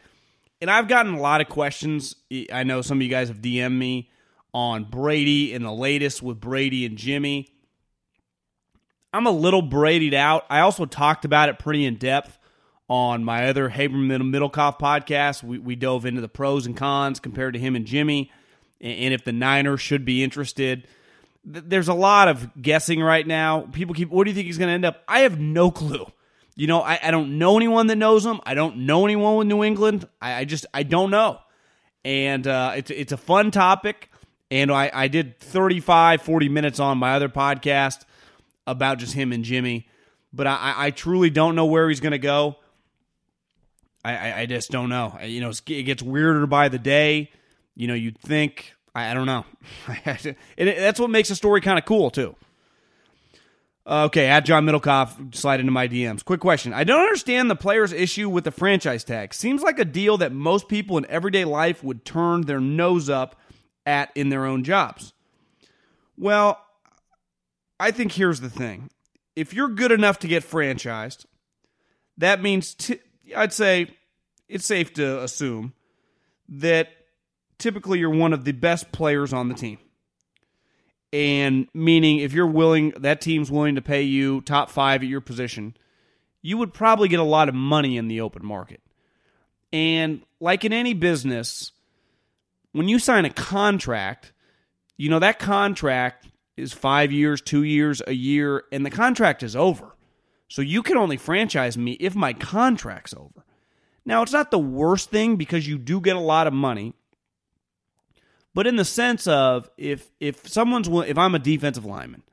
And I've gotten a lot of questions. I know some of you guys have DM'd me on Brady and the latest with Brady and Jimmy. I'm a little Bradyed out. I also talked about it pretty in depth on my other Haberman Middlekauff podcast. We, we dove into the pros and cons compared to him and Jimmy, and if the Niners should be interested. There's a lot of guessing right now. People keep, what do you think he's going to end up? I have no clue. You know, I, I don't know anyone that knows him. I don't know anyone with New England. I, I just, I don't know. And uh, it's, it's a fun topic. And I, I did 35, 40 minutes on my other podcast about just him and Jimmy. But I, I truly don't know where he's going to go. I, I, just don't know. You know, it gets weirder by the day. You know, you'd think I, I don't know. and that's what makes the story kind of cool too. Uh, okay, at John Middlekauff, slide into my DMs. Quick question. I don't understand the player's issue with the franchise tag. Seems like a deal that most people in everyday life would turn their nose up at in their own jobs. Well, I think here's the thing. If you're good enough to get franchised, that means, I'd say it's safe to assume that typically you're one of the best players on the team. And meaning if you're willing, that team's willing to pay you top five at your position, you would probably get a lot of money in the open market. And like in any business, when you sign a contract, you know, that contract is five years, two years, a year, and the contract is over. So you can only franchise me if my contract's over. Now, it's not the worst thing because you do get a lot of money. But in the sense of if if someone's if I'm a defensive lineman,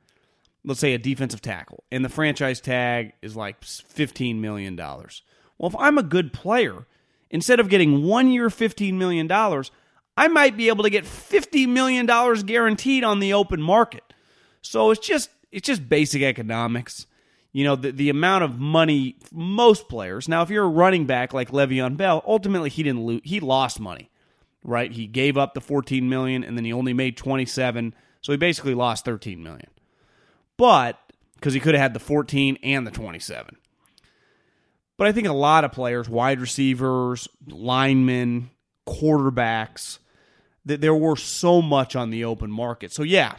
let's say a defensive tackle, and the franchise tag is like $15 million. Well, if I'm a good player, instead of getting one year $15 million, I might be able to get $50 million guaranteed on the open market. So it's just it's just basic economics. You know, the, the amount of money most players. Now, if you're a running back like Le'Veon Bell, ultimately he didn't lose, he lost money. Right? He gave up the 14 million and then he only made 27, so he basically lost 13 million. But because he could have had the 14 and the 27. But I think a lot of players, wide receivers, linemen, quarterbacks, that there were so much on the open market. So yeah,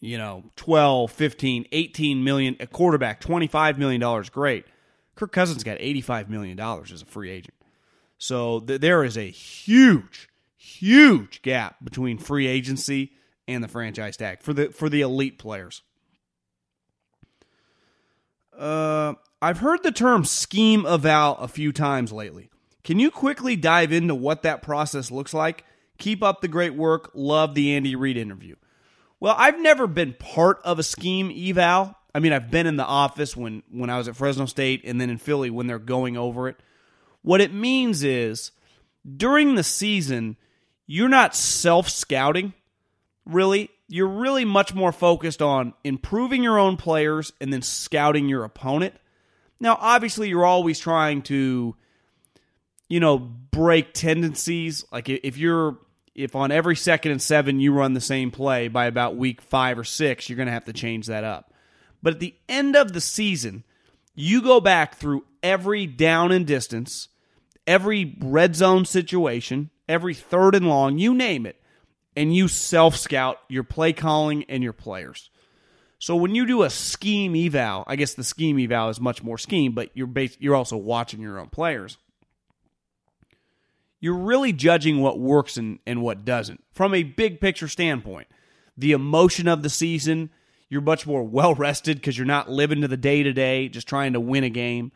you know, 12, 15, 18 million a quarterback, 25 million dollars great. Kirk Cousins got 85 million dollars as a free agent. So th- there is a huge huge gap between free agency and the franchise tag for the for the elite players. Uh, I've heard the term scheme eval a few times lately. Can you quickly dive into what that process looks like? Keep up the great work. Love the Andy Reid interview. Well, I've never been part of a scheme eval. I mean, I've been in the office when when I was at Fresno State and then in Philly when they're going over it. What it means is during the season, you're not self scouting, really. You're really much more focused on improving your own players and then scouting your opponent. Now, obviously, you're always trying to, you know, break tendencies. Like if you're if on every second and seven you run the same play by about week five or six, you're going to have to change that up. But at the end of the season, you go back through every down and distance, every red zone situation, every third and long, you name it, and you self scout your play calling and your players. So when you do a scheme eval, I guess the scheme eval is much more scheme, but you're bas- you're also watching your own players you're really judging what works and, and what doesn't from a big picture standpoint. The emotion of the season, you're much more well rested because you're not living to the day to day, just trying to win a game.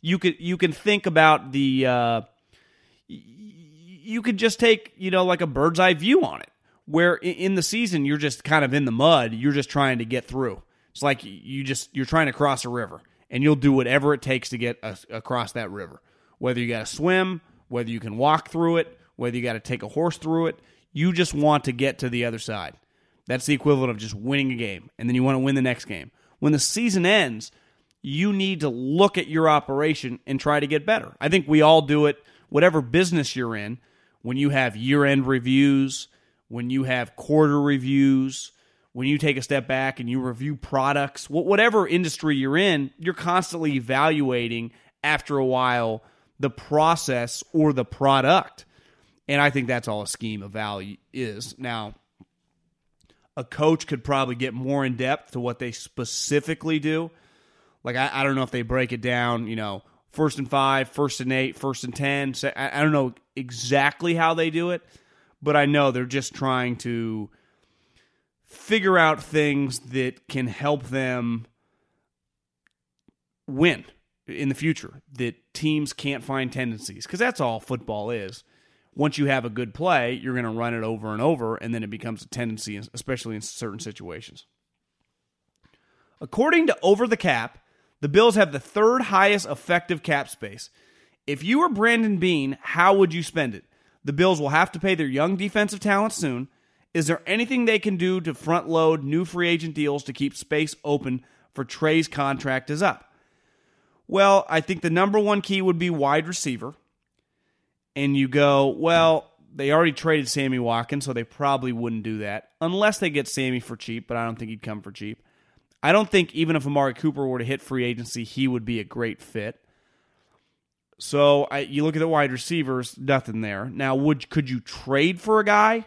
You could you can think about the uh, you could just take you know like a bird's eye view on it, where in the season you're just kind of in the mud, you're just trying to get through. It's like you just you're trying to cross a river, and you'll do whatever it takes to get across that river, whether you got to swim whether you can walk through it, whether you got to take a horse through it. You just want to get to the other side. That's the equivalent of just winning a game, and then you want to win the next game. When the season ends, you need to look at your operation and try to get better. I think we all do it, whatever business you're in, when you have year end reviews, when you have quarter reviews, when you take a step back and you review products, whatever industry you're in, you're constantly evaluating after a while the process or the product. And I think that's all a scheme of value is. Now, a coach could probably get more in depth to what they specifically do. Like, I, I don't know if they break it down, you know, first and five, first and eight, first and 10. So I, I don't know exactly how they do it, but I know they're just trying to figure out things that can help them win in the future that teams can't find tendencies because that's all football is. Once you have a good play, you're going to run it over and over, and then it becomes a tendency, especially in certain situations. According to Over the Cap, the Bills have the third highest effective cap space. If you were Brandon Beane, how would you spend it? The Bills will have to pay their young defensive talent soon. Is there anything they can do to front load new free agent deals to keep space open for Trey's contract is up? Well, I think the number one key would be wide receiver. And you go, well, they already traded Sammy Watkins, so they probably wouldn't do that unless they get Sammy for cheap, but I don't think he'd come for cheap. I don't think even if Amari Cooper were to hit free agency, he would be a great fit. So I, you look at the wide receivers, nothing there. Now, would could you trade for a guy?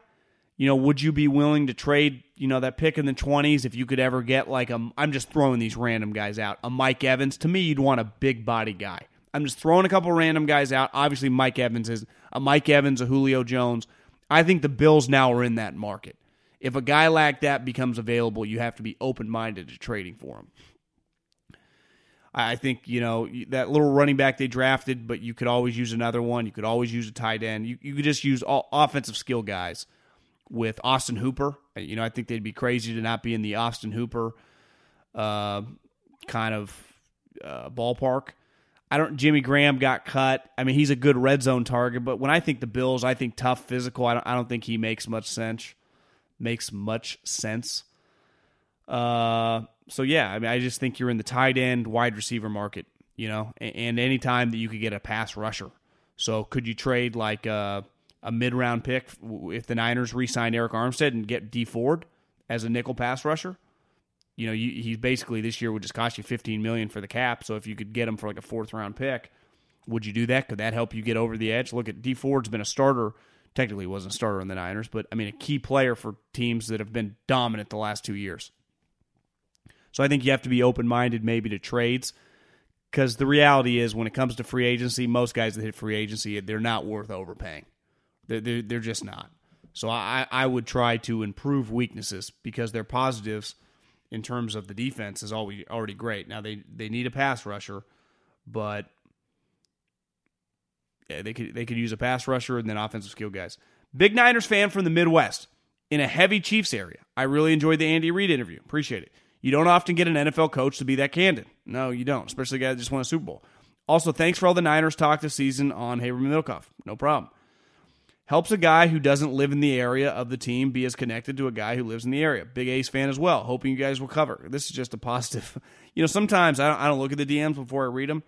You know, would you be willing to trade? You know, that pick in the twenties if you could ever get like a. I'm just throwing these random guys out. A Mike Evans. To me, you'd want a big body guy. I'm just throwing a couple random guys out. Obviously, Mike Evans is a Mike Evans, a Julio Jones. I think the Bills now are in that market. If a guy like that becomes available, you have to be open minded to trading for him. I think, you know, that little running back they drafted, but you could always use another one. You could always use a tight end. You, you could just use all offensive skill guys with Austin Hooper. You know, I think they'd be crazy to not be in the Austin Hooper uh, kind of uh, ballpark. I don't. Jimmy Graham got cut. I mean, he's a good red zone target, but when I think the Bills, I think tough, physical. I don't. I don't think he makes much sense. Makes much sense. Uh, so yeah, I mean, I just think you're in the tight end, wide receiver market. You know, and, and anytime that you could get a pass rusher. So could you trade like a, a mid round pick if the Niners re-sign Arik Armstead and get Dee Ford as a nickel pass rusher? you know, you, he's basically this year would just cost you 15 million for the cap. So if you could get him for like a fourth round pick, would you do that? Could that help you get over the edge? Look at Dee Ford's been a starter. Technically, wasn't a starter in the Niners, but I mean a key player for teams that have been dominant the last two years. So I think you have to be open minded maybe to trades because the reality is when it comes to free agency, most guys that hit free agency they're not worth overpaying. They're they're, they're just not. So I I would try to improve weaknesses because they're positives in terms of the defense is already already great. Now they they need a pass rusher, but yeah, they could they could use a pass rusher and then offensive skill guys. Big Niners fan from the Midwest in a heavy Chiefs area. I really enjoyed the Andy Reid interview. Appreciate it. You don't often get an NFL coach to be that candid. No, you don't, especially a guy that just won a Super Bowl. Also, thanks for all the Niners talk this season on Haber Middlekauff. No problem helps a guy who doesn't live in the area of the team be as connected to a guy who lives in the area. Big Ace fan as well. Hoping you guys will cover. This is just a positive. You know, sometimes I don't, I don't look at the DMs before I read them.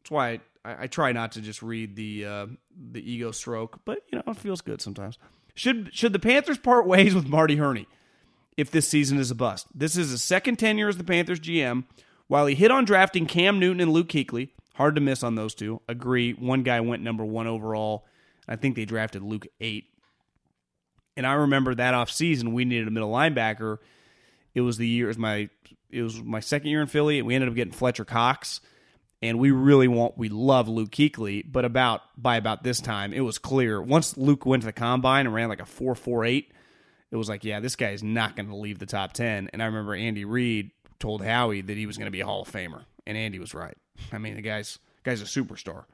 That's why I, I try not to just read the uh, the ego stroke, but you know it feels good sometimes. Should should the Panthers part ways with Marty Hurney if this season is a bust? This is his second tenure as the Panthers GM. While he hit on drafting Cam Newton and Luke Kuechly, hard to miss on those two. Agree. One guy went number one overall I think they drafted Luke eight. And I remember that off season we needed a middle linebacker. It was the year it was my it was my second year in Philly, and we ended up getting Fletcher Cox. And we really want we love Luke Kuechly, but about by about this time it was clear once Luke went to the combine and ran like a four four eight, it was like yeah this guy is not going to leave the top ten. And I remember Andy Reid told Howie that he was going to be a Hall of Famer, and Andy was right. I mean the guy's guy's a superstar.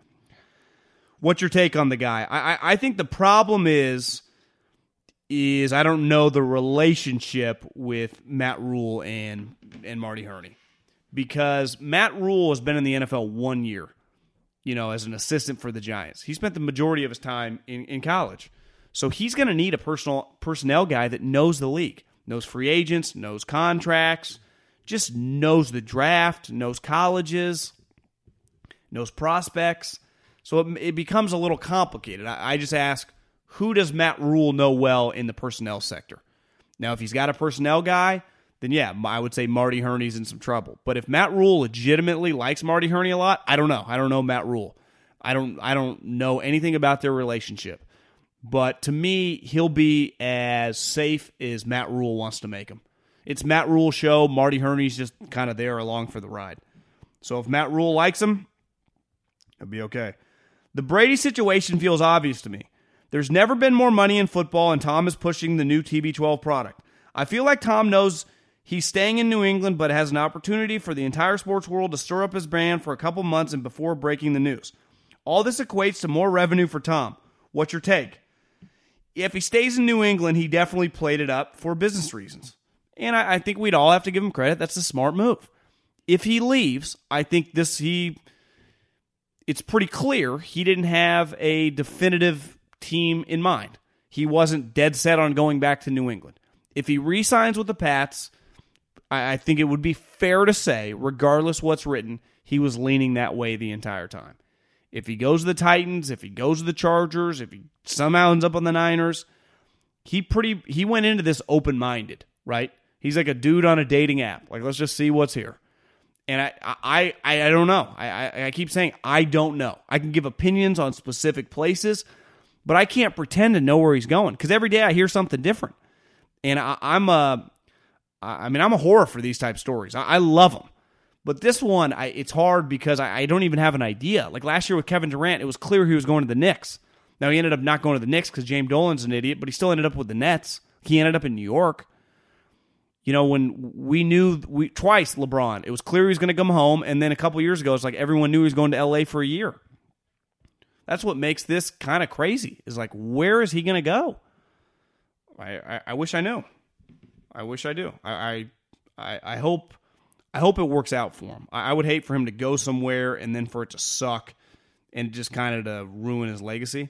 What's your take on the guy? I, I, I think the problem is is I don't know the relationship with Matt Rhule and and Marty Hurney because Matt Rhule has been in the NFL one year, you know, as an assistant for the Giants. He spent the majority of his time in, in college, so he's going to need a personal personnel guy that knows the league, knows free agents, knows contracts, just knows the draft, knows colleges, knows prospects. So it, it becomes a little complicated. I, I just ask, who does Matt Rhule know well in the personnel sector? Now, if he's got a personnel guy, then yeah, I would say Marty Hurney's in some trouble. But if Matt Rhule legitimately likes Marty Hurney a lot, I don't know. I don't know Matt Rhule. I don't I don't know anything about their relationship. But to me, he'll be as safe as Matt Rhule wants to make him. It's Matt Rhule show. Marty Hurney's just kind of there along for the ride. So if Matt Rhule likes him, it'll be okay. The Brady situation feels obvious to me. There's never been more money in football, and Tom is pushing the new TB12 product. I feel like Tom knows he's staying in New England, but has an opportunity for the entire sports world to stir up his brand for a couple months and before breaking the news. All this equates to more revenue for Tom. What's your take? If he stays in New England, he definitely played it up for business reasons. And I, I think we'd all have to give him credit. That's a smart move. If he leaves, I think this he it's pretty clear he didn't have a definitive team in mind. He wasn't dead set on going back to New England. If he re-signs with the Pats, I, think it would be fair to say, regardless what's written, he was leaning that way the entire time. If he goes to the Titans, if he goes to the Chargers, if he somehow ends up on the Niners, he pretty he went into this open minded, right? He's like a dude on a dating app. Like, let's just see what's here. And I, I, I, I don't know. I, I, I keep saying I don't know. I can give opinions on specific places, but I can't pretend to know where he's going because every day I hear something different. And I, I'm a, I mean, I'm a horror for these type stories. I, I love them. But this one, I, it's hard because I, I, don't even have an idea. Like last year with Kevin Durant, it was clear he was going to the Knicks. Now he ended up not going to the Knicks because James Dolan's an idiot, but he still ended up with the Nets. He ended up in New York. You know, when we knew we twice LeBron, it was clear he was going to come home, and then a couple years ago, it's like everyone knew he was going to LA for a year. That's what makes this kind of crazy. Is like, where is he going to go? I, I, I wish I knew. I wish I do. I, I I hope I hope it works out for him. I, I would hate for him to go somewhere and then for it to suck and just kind of to ruin his legacy.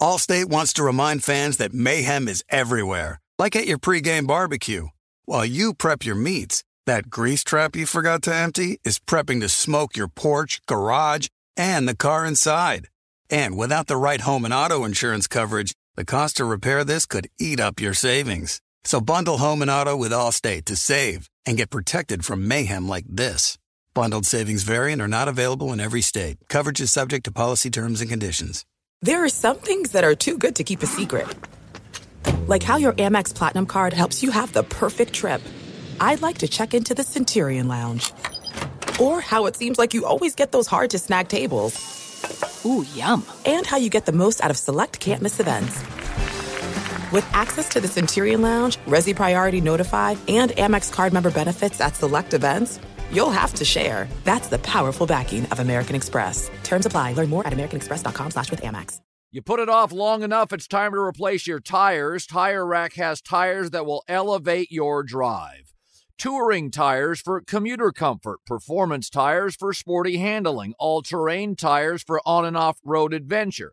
Allstate wants to remind fans that mayhem is everywhere, like at your pregame barbecue. While you prep your meats, that grease trap you forgot to empty is prepping to smoke your porch, garage, and the car inside. And without the right home and auto insurance coverage, the cost to repair this could eat up your savings. So bundle home and auto with Allstate to save and get protected from mayhem like this. Bundled savings variant are not available in every state. Coverage is subject to policy terms and conditions. There are some things that are too good to keep a secret. Like how your Amex Platinum card helps you have the perfect trip. I'd like to check into the Centurion Lounge. Or how it seems like you always get those hard to snag tables. Ooh, yum. And how you get the most out of select can't miss events. With access to the Centurion Lounge, Resy Priority Notify, and Amex card member benefits at select events, you'll have to share. That's the powerful backing of American Express. Terms apply. Learn more at americanexpress.com slash with Amex. You put it off long enough, it's time to replace your tires. Tire Rack has tires that will elevate your drive. Touring tires for commuter comfort, performance tires for sporty handling, all-terrain tires for on and off-road adventure.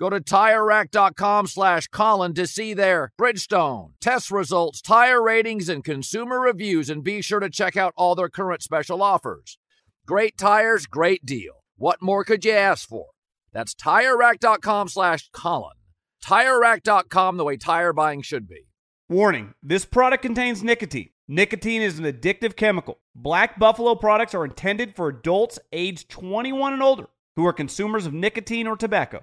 Go to TireRack.com slash Colin to see their Bridgestone, test results, tire ratings, and consumer reviews, and be sure to check out all their current special offers. Great tires, great deal. What more could you ask for? That's TireRack.com slash Colin. TireRack.com, the way tire buying should be. Warning this product contains nicotine. Nicotine is an addictive chemical. Black Buffalo products are intended for adults age 21 and older who are consumers of nicotine or tobacco.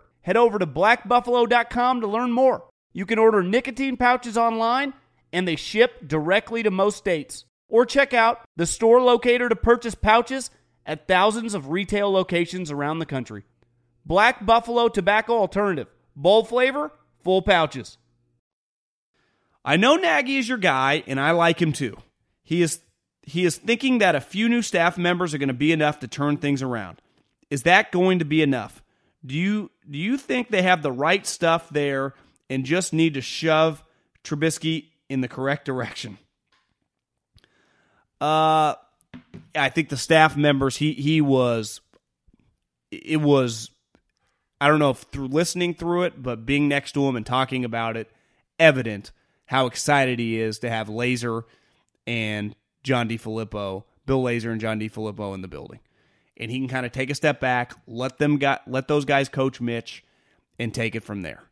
head over to blackbuffalo.com to learn more. You can order nicotine pouches online, and they ship directly to most states. Or check out the store locator to purchase pouches at thousands of retail locations around the country. Black Buffalo Tobacco Alternative. Bold flavor, full pouches. I know Nagy is your guy, and I like him too. He is he is thinking that a few new staff members are going to be enough to turn things around. Is that going to be enough? Do you do you think they have the right stuff there and just need to shove Trubisky in the correct direction? Uh I think the staff members he he was it was I don't know if through listening through it, but being next to him and talking about it, evident how excited he is to have Lazor and John DeFilippo, Bill Lazor and John DeFilippo in the building. And he can kind of take a step back, let them got let those guys coach Mitch and take it from there.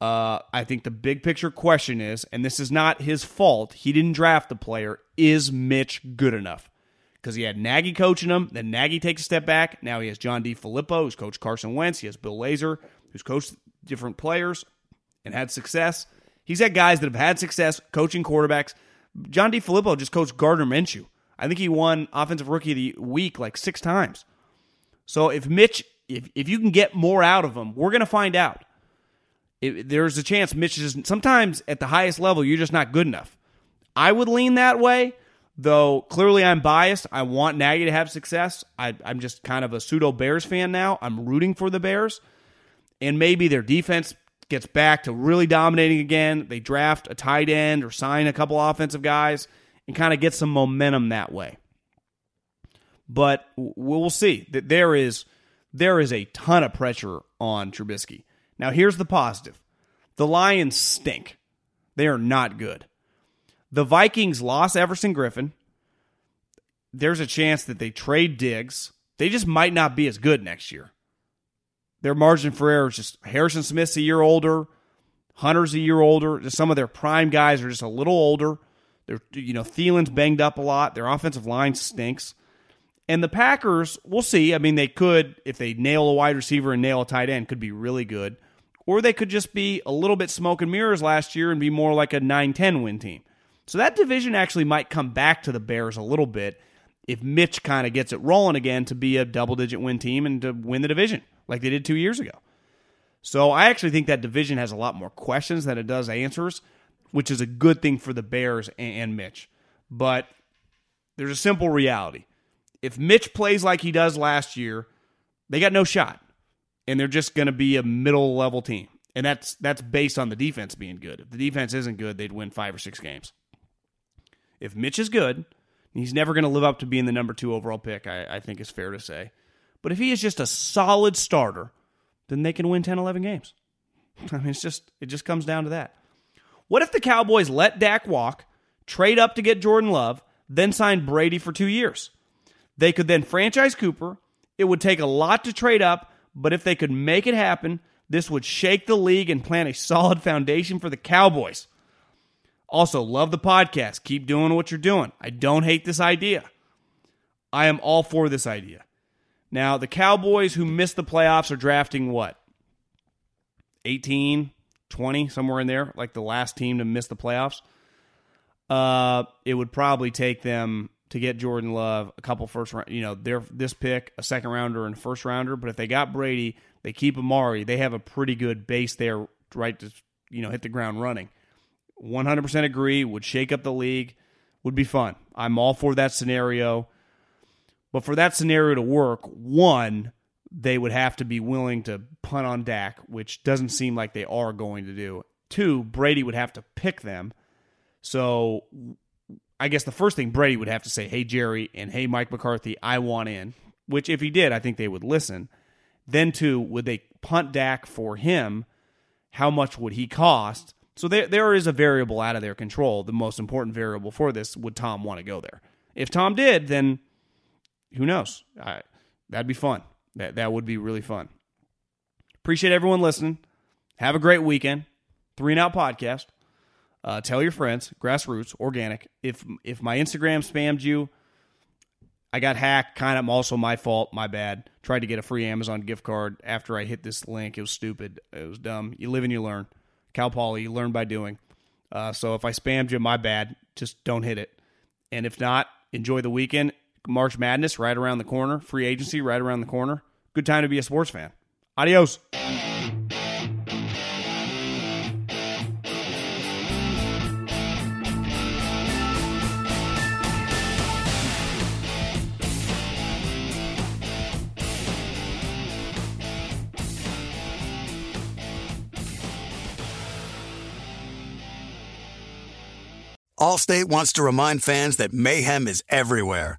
Uh, I think the big picture question is, and this is not his fault, he didn't draft the player, is Mitch good enough? Because he had Nagy coaching him, then Nagy takes a step back. Now he has John DeFilippo, who's coached Carson Wentz. He has Bill Lazor, who's coached different players and had success. He's had guys that have had success coaching quarterbacks. John DeFilippo just coached Gardner Minshew. I think he won Offensive Rookie of the Week like six times. So if Mitch, if, if you can get more out of him, we're going to find out. It, there's a chance Mitch is sometimes at the highest level, you're just not good enough. I would lean that way, though clearly I'm biased. I want Nagy to have success. I, I'm just kind of a pseudo Bears fan now. I'm rooting for the Bears. And maybe their defense gets back to really dominating again. They draft a tight end or sign a couple offensive guys and kind of get some momentum that way. But we'll see that there is there is a ton of pressure on Trubisky. Now here's the positive. The Lions stink. They are not good. The Vikings lost Everson Griffen. There's a chance that they trade Diggs. They just might not be as good next year. Their margin for error is just Harrison Smith's a year older, Hunter's a year older. Some of their prime guys are just a little older. They're you know Thielen's banged up a lot. Their offensive line stinks. And the Packers, we'll see. I mean, they could if they nail a wide receiver and nail a tight end, could be really good. Or they could just be a little bit smoke and mirrors last year and be more like a 9-10 win team. So that division actually might come back to the Bears a little bit if Mitch kind of gets it rolling again to be a double digit win team and to win the division like they did two years ago. So I actually think that division has a lot more questions than it does answers, which is a good thing for the Bears and Mitch. But there's a simple reality. If Mitch plays like he does last year, they got no shot. And they're just going to be a middle level team. And that's that's based on the defense being good. If the defense isn't good, they'd win 5 or 6 games. If Mitch is good, he's never going to live up to being the number 2 overall pick, I, I think is fair to say. But if he is just a solid starter, then they can win 10, 11 games. I mean, it's just it just comes down to that. What if the Cowboys let Dak walk, trade up to get Jordan Love, then sign Brady for two years? They could then franchise Cooper. It would take a lot to trade up, but if they could make it happen, this would shake the league and plant a solid foundation for the Cowboys. Also, love the podcast. Keep doing what you're doing. I don't hate this idea. I am all for this idea. Now, the Cowboys who missed the playoffs are drafting what? 18, 20, somewhere in there, like the last team to miss the playoffs. Uh, it would probably take them to get Jordan Love a couple first round, you know, their this pick, a second rounder and a first rounder. But if they got Brady, they keep Amari, they have a pretty good base there, right to you know hit the ground running. 100% agree. Would shake up the league. Would be fun. I'm all for that scenario. But for that scenario to work, one, they would have to be willing to punt on Dak, which doesn't seem like they are going to do. Two, Brady would have to pick them. So I guess the first thing Brady would have to say, hey, Jerry, and hey, Mike McCarthy, I want in, which if he did, I think they would listen. Then, two, would they punt Dak for him? How much would he cost? So there, there is a variable out of their control. The most important variable for this would Tom want to go there? If Tom did, then who knows? I, that'd be fun. That that would be really fun. Appreciate everyone listening. Have a great weekend. Three and Out podcast. Uh, tell your friends. Grassroots organic. If if my Instagram spammed you, I got hacked. Kind of also my fault. My bad. Tried to get a free Amazon gift card after I hit this link. It was stupid. It was dumb. You live and you learn. Cal Poly, you learn by doing. Uh, so if I spammed you, my bad. Just don't hit it. And if not, enjoy the weekend. March Madness right around the corner, free agency right around the corner. Good time to be a sports fan. Adios. Allstate wants to remind fans that mayhem is everywhere